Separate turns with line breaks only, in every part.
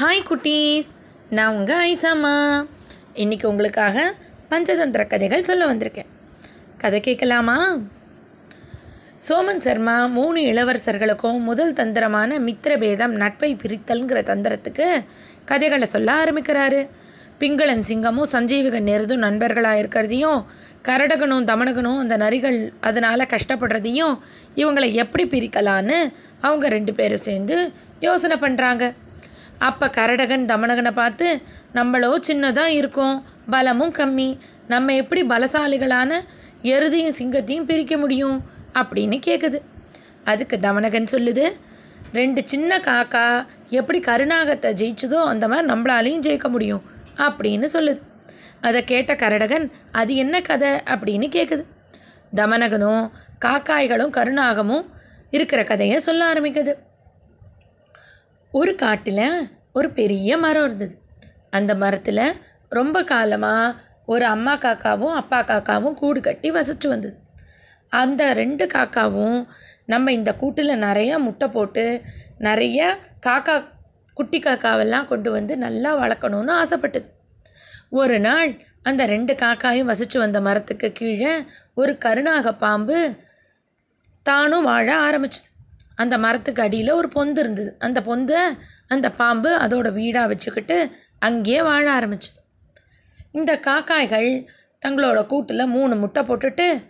Hi குட்டீஸ். நான் உங்கள் ஐசாமா. இன்றைக்கி உங்களுக்காக பஞ்சதந்திர கதைகள் சொல்ல வந்திருக்கேன். கதை கேட்கலாமா? சோமன் சர்மா மூணு இளவரசர்களுக்கும் முதல் தந்திரமான மித்திரபேதம் நட்பை பிரித்தல்ங்கிற தந்திரத்துக்கு கதைகளை சொல்ல ஆரம்பிக்கிறாரு. பிங்களன் சிங்கமும் சஞ்சீவிகன் நேருதும் நண்பர்களாக இருக்கிறதையும் கரடகனும் தமனகனும் அந்த நரிகள் அதனால் கஷ்டப்படுறதையும் இவங்களை எப்படி பிரிக்கலான்னு அவங்க ரெண்டு பேரும் சேர்ந்து யோசனை பண்ணுறாங்க அப்போ கரடகன் தமனகனை பார்த்து நம்மளோ சின்னதாக இருக்கோம் பலமும் கம்மி. நம்ம எப்படி பலசாலிகளான எருதையும் சிங்கத்தையும் பிரிக்க முடியும்? அப்படின்னு கேட்குது அதுக்கு தமனகன் சொல்லுது ரெண்டு சின்ன காக்கா எப்படி கருணாகத்தை ஜெயிச்சதோ அந்த மாதிரி நம்மளாலையும் ஜெயிக்க முடியும் அப்படின்னு சொல்லுது. அதை கேட்ட கரடகன் அது என்ன கதை? அப்படின்னு கேட்குது தமனகனும் காக்காய்களும் கருணாகமும் இருக்கிற கதையை சொல்ல ஆரம்பிக்குது. ஒரு காட்டில் ஒரு பெரிய மரம் இருந்தது. அந்த மரத்தில் ரொம்ப காலமாக ஒரு அம்மா காக்காவும் அப்பா காக்காவும் கூடு கட்டி வசிச்சு வந்தது. அந்த ரெண்டு காக்காவும் நம்ம இந்த கூட்டில் நிறைய முட்டை போட்டு நிறைய காக்கா குட்டி காக்காவெல்லாம் கொண்டு வந்து நல்லா வளர்க்கணும்னு ஆசைப்பட்டது. ஒரு நாள் அந்த ரெண்டு காக்காயும் வசித்து வந்த மரத்துக்கு கீழே ஒரு கருணாக பாம்பு தானும் வாழ ஆரம்பிச்சது. அந்த மரத்துக்கு அடியில் ஒரு பொந்து இருந்தது. அந்த பொந்தை அந்த பாம்பு அதோட வீடாக வச்சுக்கிட்டு அங்கேயே வாழ ஆரம்பிச்சது இந்த காக்காய்கள் தங்களோட கூட்டில் மூணு முட்டை போட்டுட்டு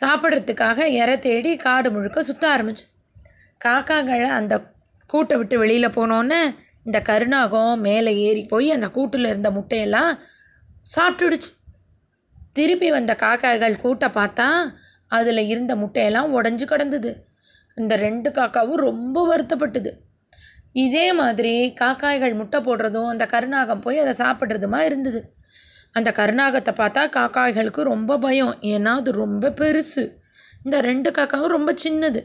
சாப்பிட்றதுக்காக இற தேடி காடு முழுக்க சுற்ற ஆரம்பிச்சது காக்காய்களை அந்த கூட்டை விட்டு வெளியில் போனோன்னே இந்த கருணாகம் மேலே ஏறி போய் அந்த கூட்டில் இருந்த முட்டையெல்லாம் சாப்பிட்டுடுச்சு. திருப்பி வந்த காக்காய்கள் கூட்டை பார்த்தா அதில் இருந்த முட்டையெல்லாம் உடஞ்சி கிடந்தது. இந்த ரெண்டு காக்காவும் ரொம்ப வருத்தப்பட்டது. இதே மாதிரி காக்காய்கள் முட்டை போடுறதும் அந்த கருணாகம் போய் அதை சாப்பிட்றதுமா இருந்தது. அந்த கருணாகத்தை பார்த்தா காக்காய்களுக்கு ரொம்ப பயம். ஏன்னா அது ரொம்ப பெருசு. இந்த ரெண்டு காக்காவும் ரொம்ப சின்னது.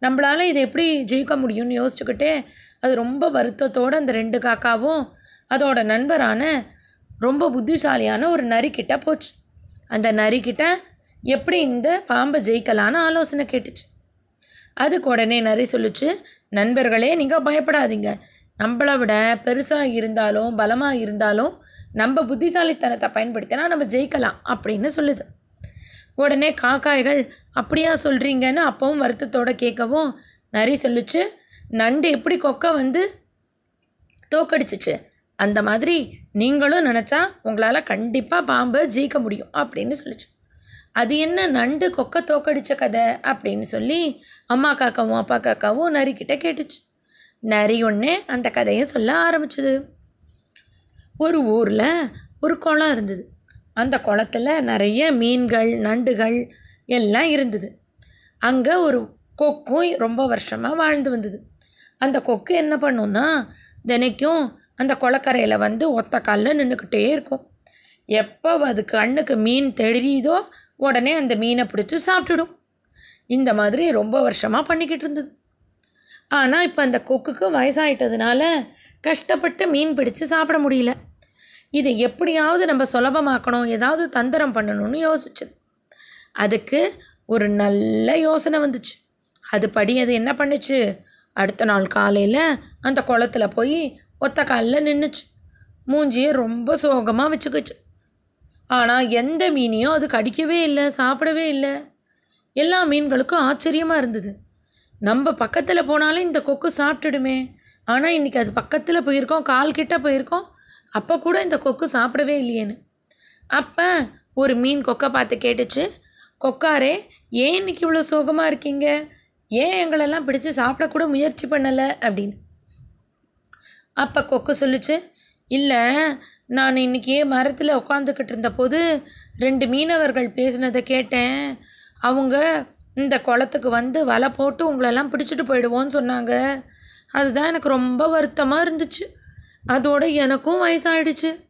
நம்மளால் இதை எப்படி ஜெயிக்க முடியும்னு யோசிச்சுக்கிட்டே அது ரொம்ப வருத்தத்தோடு அந்த ரெண்டு காக்காவும் அதோட நண்பரான ரொம்ப புத்திசாலியான ஒரு நரிக்கிட்ட போச்சு. அந்த நரிக்கிட்ட எப்படி இந்த பாம்பை ஜெயிக்கலான்னு ஆலோசனை கேட்டுச்சு. அதுக்கு உடனே நரி சொல்லிச்சு நண்பர்களே நீங்கள் பயப்படாதீங்க. நம்மளை விட பெருசாக இருந்தாலும் பலமாக இருந்தாலும் நம்ம புத்திசாலித்தனத்தை பயன்படுத்தினா நம்ம ஜெயிக்கலாம் அப்படின்னு சொல்லுது. உடனே காக்காய்கள் அப்படியா சொல்கிறீங்கன்னு அப்பவும் வருத்தத்தோடு கேட்கவும் நரி சொல்லிச்சு நண்டு எப்படி கொக்கை வந்து தோக்கடிச்சிச்சு? அந்த மாதிரி நீங்களும் நினச்சா உங்களால் கண்டிப்பாக பாம்பை ஜெயிக்க முடியும் அப்படின்னு சொல்லிச்சு. அது என்ன நண்டு கொக்கை தோக்கடிச்ச கதை அப்படின்னு சொல்லி அம்மா காக்காவும் அப்பா காக்காவும் நரிக்கிட்ட கேட்டுச்சு. நரி ஒன்றே அந்த கதையை சொல்ல ஆரம்பிச்சது. ஒரு ஊரில் ஒரு குளம் இருந்தது. அந்த குளத்தில் நிறைய மீன்கள் நண்டுகள் எல்லாம் இருந்தது. அங்கே ஒரு கொக்கும் ரொம்ப வருஷமாக வாழ்ந்து வந்தது. அந்த கொக்கு என்ன பண்ணுன்னா தினைக்கும் அந்த குளக்கரையில் வந்து ஒத்த காலில் நின்றுக்கிட்டே இருக்கும். எப்போ அது கண்ணுக்கு மீன் தெரியுதோ உடனே அந்த மீனை பிடிச்சி சாப்பிட்டுடும். இந்த மாதிரி ரொம்ப வருஷமாக பண்ணிக்கிட்டு இருந்தது. ஆனால் இப்போ அந்த கொக்குக்கு வயசாயிட்டதுனால கஷ்டப்பட்டு மீன் பிடிச்சு சாப்பிட முடியல. இதை எப்படியாவது நம்ம சுலபமாக்கணும் ஏதாவது தந்திரம் பண்ணணும்னு யோசிச்சது அதுக்கு ஒரு நல்ல யோசனை வந்துச்சு. அது படி அது என்ன பண்ணுச்சு? அடுத்த நாள் காலையில் அந்த குளத்துல போய் ஒத்த காலில் நின்றுச்சு மூஞ்சியை ரொம்ப சோகமாக வச்சுக்கிச்சு. ஆனால் எந்த மீனையும் அது கடிக்கவே இல்லை சாப்பிடவே இல்லை. எல்லா மீன்களுக்கும் ஆச்சரியமாக இருந்தது. நம்ம பக்கத்தில் போனாலும் இந்த கொக்கு சாப்பிட்டுடுமே. ஆனால் இன்றைக்கி அது பக்கத்தில் போயிருக்கோம் கால் கிட்ட போயிருக்கோம். அப்போ கூட இந்த கொக்கு சாப்பிடவே இல்லையேன்னு. அப்போ ஒரு மீன் கொக்கை பார்த்து கேட்டுச்சு. கொக்காரே ஏன் இன்னைக்கு இவ்வளோ சோகமாக இருக்கீங்க? ஏன் எங்களெல்லாம் பிடிச்சி சாப்பிடக்கூட முயற்சி பண்ணலை? அப்படின்னு. அப்போ கொக்கு சொல்லிச்சு இல்லை நான் இன்றைக்கி மரத்தில் உட்காந்துக்கிட்டு இருந்தபோது ரெண்டு மீனவர்கள் பேசினதை கேட்டேன். அவங்க இந்த குளத்துக்கு வந்து வலை போட்டு உங்களெல்லாம் பிடிச்சிட்டு போயிடுவோன்னு சொன்னாங்க. அதுதான் எனக்கு ரொம்ப வருத்தமாக இருந்துச்சு. அதோடு எனக்கும் வயசாயிடுச்சு.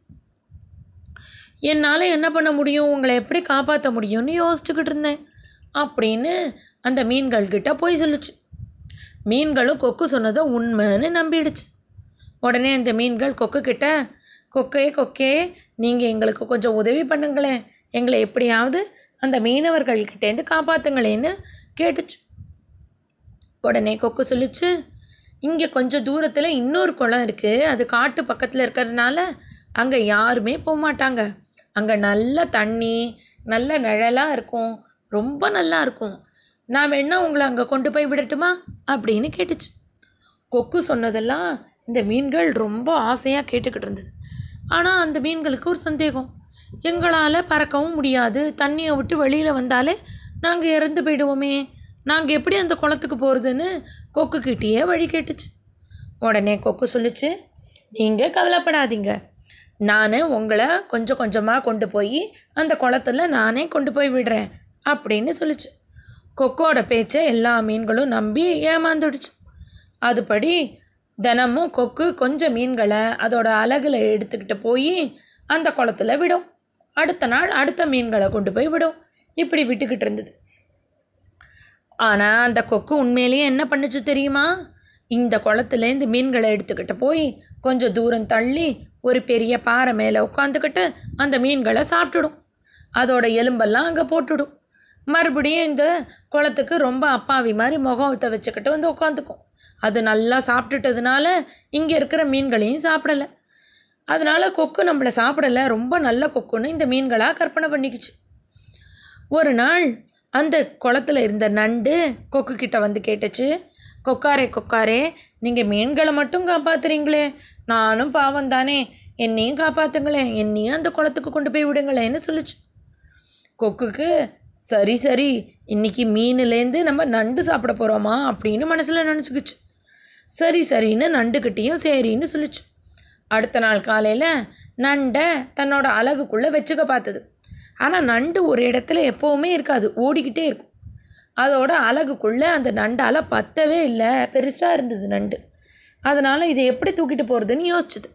என்னால் என்ன பண்ண முடியும்? உங்களை எப்படி காப்பாற்ற முடியும்னு யோசிச்சுக்கிட்டு இருந்தேன். அப்படின்னு அந்த மீன்கள்கிட்ட போய் சொல்லுச்சு. மீன்களும் கொக்கு சொன்னதை உண்மைன்னு நம்பிடுச்சு. உடனே அந்த மீன்கள் கொக்கு கிட்ட கொக்கே கொக்கே நீங்கள் எங்களுக்கு கொஞ்சம் உதவி பண்ணுங்களேன். எங்களை எப்படியாவது அந்த மீனவர்கள்கிட்டேருந்து காப்பாற்றுங்களேன்னு கேட்டுச்சு. உடனே கொக்கு சொல்லிச்சு இங்கே கொஞ்சம் தூரத்தில் இன்னொரு குளம் இருக்குது அது காட்டு பக்கத்தில் இருக்கிறதுனால அங்கே யாருமே போக மாட்டாங்க அங்கே நல்ல தண்ணி நல்ல நிழலாக இருக்கும். ரொம்ப நல்லா இருக்கும். நான் வேணா உங்களை அங்கே கொண்டு போய் விடட்டுமா? அப்படின்னு கேட்டுச்சு. கொக்கு சொன்னதெல்லாம் இந்த மீன்கள் ரொம்ப ஆசையாக கேட்டுக்கிட்டு இருந்தது. ஆனால் அந்த மீன்களுக்கு ஒரு சந்தேகம். எங்களால் பறக்கவும் முடியாது. தண்ணியை விட்டு வெளியில் வந்தாலே நாங்கள் இறந்து போயிடுவோமே. நாங்கள் எப்படி அந்த குளத்துக்கு போகிறதுன்னு கொக்கு கிட்டேயே வழி கேட்டுச்சு. உடனே கொக்கு சொல்லிச்சு நீங்கள் கவலைப்படாதீங்க. நான் உங்களை கொஞ்சம் கொஞ்சமாக கொண்டு போய் அந்த குளத்துல நானே கொண்டு போய் விடுறேன் அப்படின்னு சொல்லிச்சு. கொக்கோட பேச்சை எல்லா மீன்களும் நம்பி ஏமாந்துடுச்சு. அதுபடி தினமும் கொக்கு கொஞ்சம் மீன்களை அதோட அலகில் எடுத்துக்கிட்டு போய் அந்த குளத்துல விடும். அடுத்த நாள் அடுத்த மீன்களை கொண்டு போய் விடும். இப்படி விட்டுக்கிட்டு இருந்தது. ஆனால் அந்த கொக்கு உண்மையிலேயே என்ன பண்ணுச்சு தெரியுமா? இந்த குளத்துலேருந்து மீன்களை எடுத்துக்கிட்டு போய் கொஞ்சம் தூரம் தள்ளி ஒரு பெரிய பாறை மேலே உட்காந்துக்கிட்டு அந்த மீன்களை சாப்பிட்டுடும். அதோட எலும்பெல்லாம் அங்கே போட்டுடும். மறுபடியும் இந்த குளத்துக்கு ரொம்ப அப்பாவி மாதிரி முகத்தை வச்சுக்கிட்டு வந்து உட்காந்துக்கும் அது நல்லா சாப்பிட்டுட்டதுனால இங்கே இருக்கிற மீன்களையும் சாப்பிடலை. அதனால் கொக்கு நம்மளை சாப்பிடலை. ரொம்ப நல்ல கொக்குன்னு இந்த மீன்களாக கற்பனை பண்ணிக்கிச்சு. ஒரு நாள் அந்த குளத்துல இருந்த நண்டு கொக்கு கிட்ட வந்து கேட்டுச்சு. கொக்காரே கொக்காரே நீங்கள் மீன்களை மட்டும் காப்பாத்துறீங்களே. நானும் பாவம் தானே. என்னையும் காப்பாத்துங்களேன். என்னையும் அந்த குளத்துக்கு கொண்டு போய் விடுங்களேன்னு சொல்லுச்சு. கொக்குக்கு சரி சரி இன்னைக்கு மீன்லேருந்து நம்ம நண்டு சாப்பிட போகிறோமா அப்படின்னு மனசில் நினச்சிக்கிச்சு. சரி சரின்னு நண்டுக்கிட்டேயும் சரின்னு சொல்லிச்சு. அடுத்த நாள் காலையில் நண்டை தன்னோட அழகுக்குள்ளே வச்சுக்க பார்த்தது. ஆனால் நண்டு ஒரு இடத்துல எப்போவுமே இருக்காது ஓடிக்கிட்டே இருக்கும். அதோட அழகுக்குள்ளே அந்த நண்டால் பத்தவே இல்லை பெருசாக இருந்தது நண்டு. அதனால் இதை எப்படி தூக்கிட்டு போகிறதுன்னு யோசிச்சுது.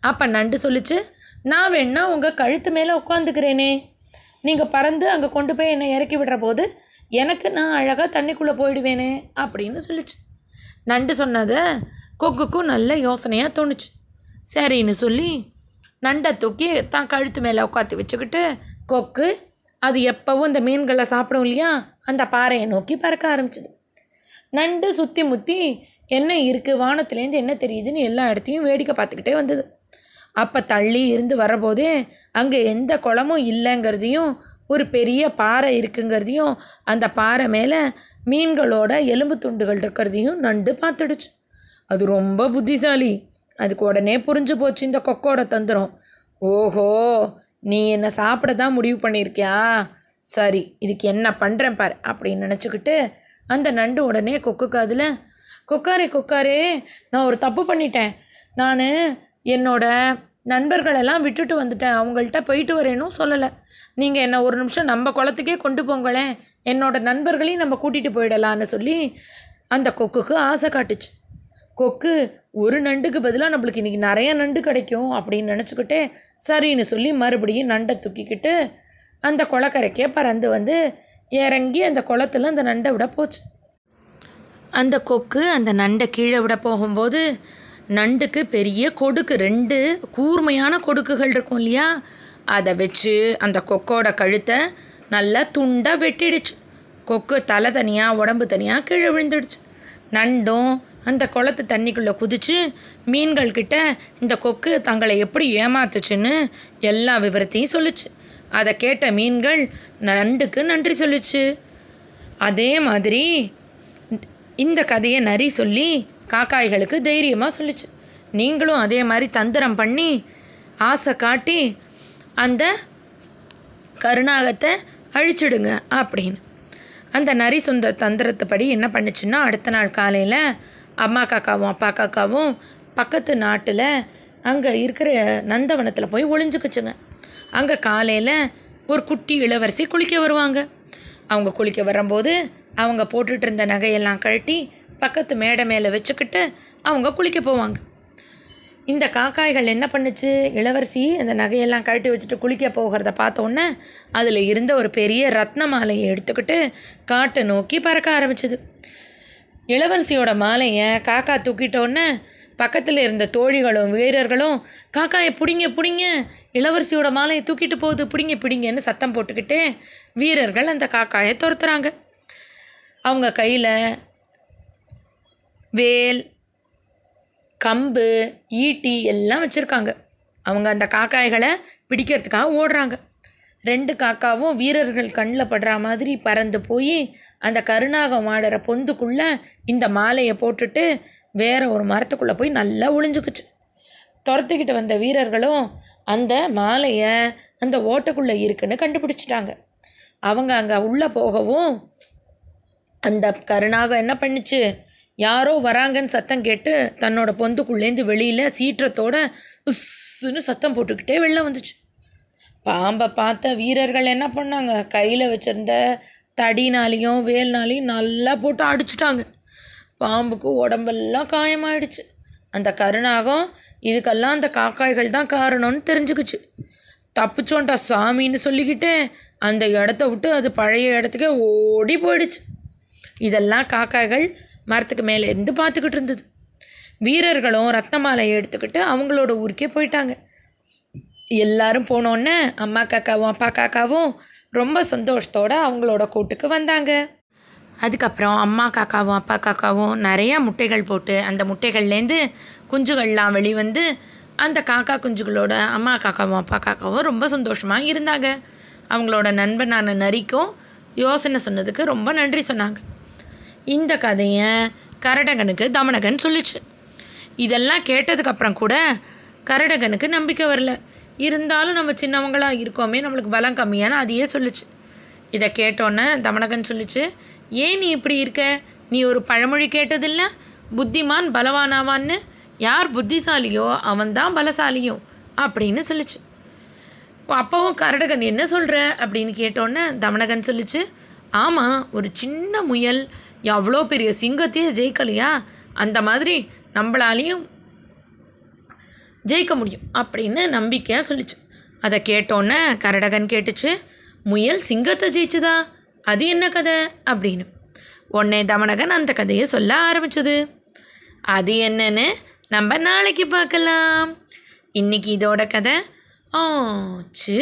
அப்போ நண்டு சொல்லிச்சு நான் வேணா உங்கள் கழுத்து மேலே உட்காந்துக்கிறேனே. நீங்கள் பறந்து அங்கே கொண்டு போய் என்னை இறக்கி விடுற போது எனக்கு நான் அழகாக தண்ணிக்குள்ளே போயிடுவேனே அப்படின்னு சொல்லிச்சு. நண்டு சொன்னதை கொக்குக்கும் நல்ல யோசனையாக தோணுச்சு. சரின்னு சொல்லி நண்டை தூக்கி தான் கழுத்து மேலே உட்காந்து வச்சுக்கிட்டு கொக்கு அது எப்போவும் இந்த மீன்களை சாப்பிடும் இல்லையா? அந்த பாறையை நோக்கி பறக்க ஆரம்பிச்சிது. நண்டு சுற்றி முற்றி என்ன இருக்குது வானத்துலேருந்து என்ன தெரியுதுன்னு எல்லா இடத்தையும் வேடிக்கை பார்த்துக்கிட்டே வந்தது. அப்போ தள்ளி இருந்து வரபோது அங்கே எந்த குளமும் இல்லைங்கிறதையும் ஒரு பெரிய பாறை இருக்குங்கிறதையும் அந்த பாறை மேலே மீன்களோட எலும்பு துண்டுகள் இருக்கிறதையும் நண்டு பார்த்துடுச்சு. அது ரொம்ப புத்திசாலி. அதுக்கு உடனே புரிஞ்சு போச்சு இந்த கொக்கோட தந்திரம். ஓஹோ நீ என்னை சாப்பிட தான் முடிவு பண்ணியிருக்கியா? சரி இதுக்கு என்ன பண்ணுறேன் பாரு அப்படின்னு நினச்சிக்கிட்டு அந்த நண்டு உடனே கொக்கு காதில் கொக்காரே கொக்காரே நான் ஒரு தப்பு பண்ணிட்டேன். நான் என்னோட நண்பர்களெல்லாம் விட்டுட்டு வந்துட்டேன். அவங்கள்ட்ட போயிட்டு வரேனும் சொல்லலை. நீங்கள் என்னை ஒரு நிமிஷம் நம்ம குளத்துக்கே கொண்டு போங்களேன். என்னோட நண்பர்களையும் நம்ம கூட்டிகிட்டு போயிடலான்னு சொல்லி அந்த கொக்குக்கு ஆசை காட்டுச்சு. கொக்கு ஒரு நண்டுக்கு பதிலாக நம்மளுக்கு இன்றைக்கி நிறைய நண்டு கிடைக்கும் அப்படின்னு நினச்சிக்கிட்டே சரின்னு சொல்லி மறுபடியும் நண்டை தூக்கிக்கிட்டு அந்த குளக்கரைக்கே பறந்து வந்து இறங்கி அந்த குளத்துல அந்த நண்டை விட போச்சு. அந்த கொக்கு அந்த நண்டை கீழே விட போகும்போது நண்டுக்கு பெரிய கொடுக்கு ரெண்டு கூர்மையான கொடுக்குகள் இருக்கும் இல்லையா? அதை வச்சு அந்த கொக்கோட கழுத்தை நல்லா துண்டாக வெட்டிடுச்சு. கொக்கு தலை தனியாக உடம்பு தனியாக கீழே விழுந்துடுச்சு. நண்டும் அந்த குளத்து தண்ணிக்குள்ளே குதிச்சு மீன்கள் கிட்ட இந்த கொக்கு தங்களை எப்படி ஏமாத்துச்சுன்னு எல்லா விவரத்தையும் சொல்லுச்சு. அதை கேட்ட மீன்கள் நண்டுக்கு நன்றி சொல்லுச்சு. அதே மாதிரி இந்த கதையை நரி சொல்லி காக்காய்களுக்கு தைரியமாக சொல்லுச்சு. நீங்களும் அதே மாதிரி தந்திரம் பண்ணி ஆசை காட்டி அந்த கருணாகத்தை அழிச்சிடுங்க அப்படின்னு. அந்த நரி சொந்த தந்திரத்தைப்படி என்ன பண்ணுச்சுன்னா அடுத்த நாள் காலையில் அம்மா காக்காவும் அப்பா காக்காவும் பக்கத்து நாட்டில் அங்கே இருக்கிற நந்தவனத்தில் போய் ஒளிஞ்சுக்குச்சுங்க. அங்கே காலையில் ஒரு குட்டி இளவரசி குளிக்க வருவாங்க. அவங்க குளிக்க வரும்போது அவங்க போட்டுட்டு இருந்த நகையெல்லாம் கழட்டி பக்கத்து மேடை மேலே வச்சுக்கிட்டு அவங்க குளிக்க போவாங்க. இந்த காக்காய்கள் என்ன பண்ணுச்சு? இளவரசி அந்த நகையெல்லாம் கழட்டி வச்சுட்டு குளிக்க போகிறத பார்த்தோன்னே அதில் இருந்த ஒரு பெரிய ரத்ன மாலையை எடுத்துக்கிட்டு காட்டை நோக்கி பறக்க ஆரம்பிச்சது. இளவரசியோட மாலையை காக்கா தூக்கிட்டோன்னே பக்கத்தில் இருந்த தோழிகளும் வீரர்களும் காக்காயை பிடிங்க பிடிங்க இளவரசியோட மாலையை தூக்கிட்டு போகுது பிடிங்க பிடிங்கன்னு சத்தம் போட்டுக்கிட்டு வீரர்கள் அந்த காக்காயை துரத்துறாங்க. அவங்க கையில் வேல் கம்பு ஈட்டி எல்லாம் வச்சுருக்காங்க. அவங்க அந்த காக்காய்களை பிடிக்கிறதுக்காக ஓடுறாங்க. ரெண்டு காக்காவும் வீரர்கள் கண்ணில் படுற மாதிரி பறந்து போய் அந்த கருநாகம் ஆடுற பொந்துக்குள்ளே இந்த மாலையை போட்டுட்டு வேற ஒரு மரத்துக்குள்ளே போய் நல்லா ஒளிஞ்சுக்குச்சு. துரத்துக்கிட்டு வந்த வீரர்களும் அந்த மாலையை அந்த ஓட்டைக்குள்ளே இருக்குன்னு கண்டுபிடிச்சிட்டாங்க. அவங்க அங்கே உள்ளே போகவும் அந்த கருணாகம் என்ன பண்ணுச்சு? யாரோ வராங்கன்னு சத்தம் கேட்டு தன்னோட பொந்துக்குள்ளேருந்து வெளியில் சீற்றத்தோட உஸ்ஸுன்னு சத்தம் போட்டுக்கிட்டே வெளில வந்துச்சு. பாம்பை பார்த்த வீரர்கள் என்ன பண்ணாங்க? கையில் வச்சுருந்த தடினாலையும் வேல்னாலையும் நல்லா போட்டு அடிச்சிட்டாங்க. பாம்புக்கு உடம்பெல்லாம் காயமாயிடுச்சு. அந்த கருணாகம் இதுக்கெல்லாம் அந்த காக்காய்கள் தான் காரணம்னு தெரிஞ்சுக்குச்சு. தப்பிச்சோன்டா சாமின்னு சொல்லிக்கிட்டு அந்த இடத்த விட்டு அது பழைய இடத்துக்கே ஓடி போயிடுச்சு. இதெல்லாம் காக்காய்கள் மரத்துக்கு மேலே இருந்து பார்த்துக்கிட்டு இருந்தது. வீரர்களும் ரத்த மாலையை எடுத்துக்கிட்டு அவங்களோட ஊருக்கே போயிட்டாங்க. எல்லாரும் போனோன்னே அம்மா காக்காவும் அப்பா காக்காவும் ரொம்ப சந்தோஷத்தோடு அவங்களோட கூட்டுக்கு வந்தாங்க. அதுக்கப்புறம் அம்மா காக்காவும் அப்பா காக்காவும் நிறையா முட்டைகள் போட்டு அந்த முட்டைகள்லேருந்து குஞ்சுகள்லாம் வெளிவந்து அந்த காக்கா குஞ்சுகளோட அம்மா காக்காவும் அப்பா காக்காவும் ரொம்ப சந்தோஷமாக இருந்தாங்க. அவங்களோட நண்பனான நரிக்கும் யோசனை சொன்னதுக்கு ரொம்ப நன்றி சொன்னாங்க. இந்த கதையை கரடகனுக்கு தமனகன் சொல்லுச்சு. இதெல்லாம் கேட்டதுக்கப்புறம் கூட கரடகனுக்கு நம்பிக்கை வரல. இருந்தாலும் நம்ம சின்னவங்களாக இருக்கோமே நம்மளுக்கு பலம் கம்மியான அதையே சொல்லுச்சு. இதை கேட்டோன்னே தமனகன் சொல்லுச்சு ஏன் நீ இப்படி இருக்க? நீ ஒரு பழமொழி கேட்டதில்ல? புத்திமான் பலவானாவான்னு? யார் புத்திசாலியோ அவன்தான் பலசாலியும் அப்படின்னு சொல்லுச்சு. அப்போவும் கரடகன் என்ன சொல்கிற அப்படின்னு கேட்டோன்னே தமனகன் சொல்லுச்சு ஆமாம் ஒரு சின்ன முயல் எவ்வளோ பெரிய சிங்கத்தையே ஜெயிக்கலையா? அந்த மாதிரி நம்மளாலையும் ஜெயிக்க முடியும் அப்படின்னு நம்பிக்கையாக சொல்லிச்சு. அதை கேட்டோன்னே கரடகன் கேட்டுச்சு முயல் சிங்கத்தை ஜெயிச்சுதா? அது என்ன கதை? அப்படின்னு. உடனே தமனகன் அந்த கதையை சொல்ல ஆரம்பிச்சது. அது என்னன்னு நம்ம நாளைக்கு பார்க்கலாம். இன்னைக்கு இதோட கதை ஆச்சு.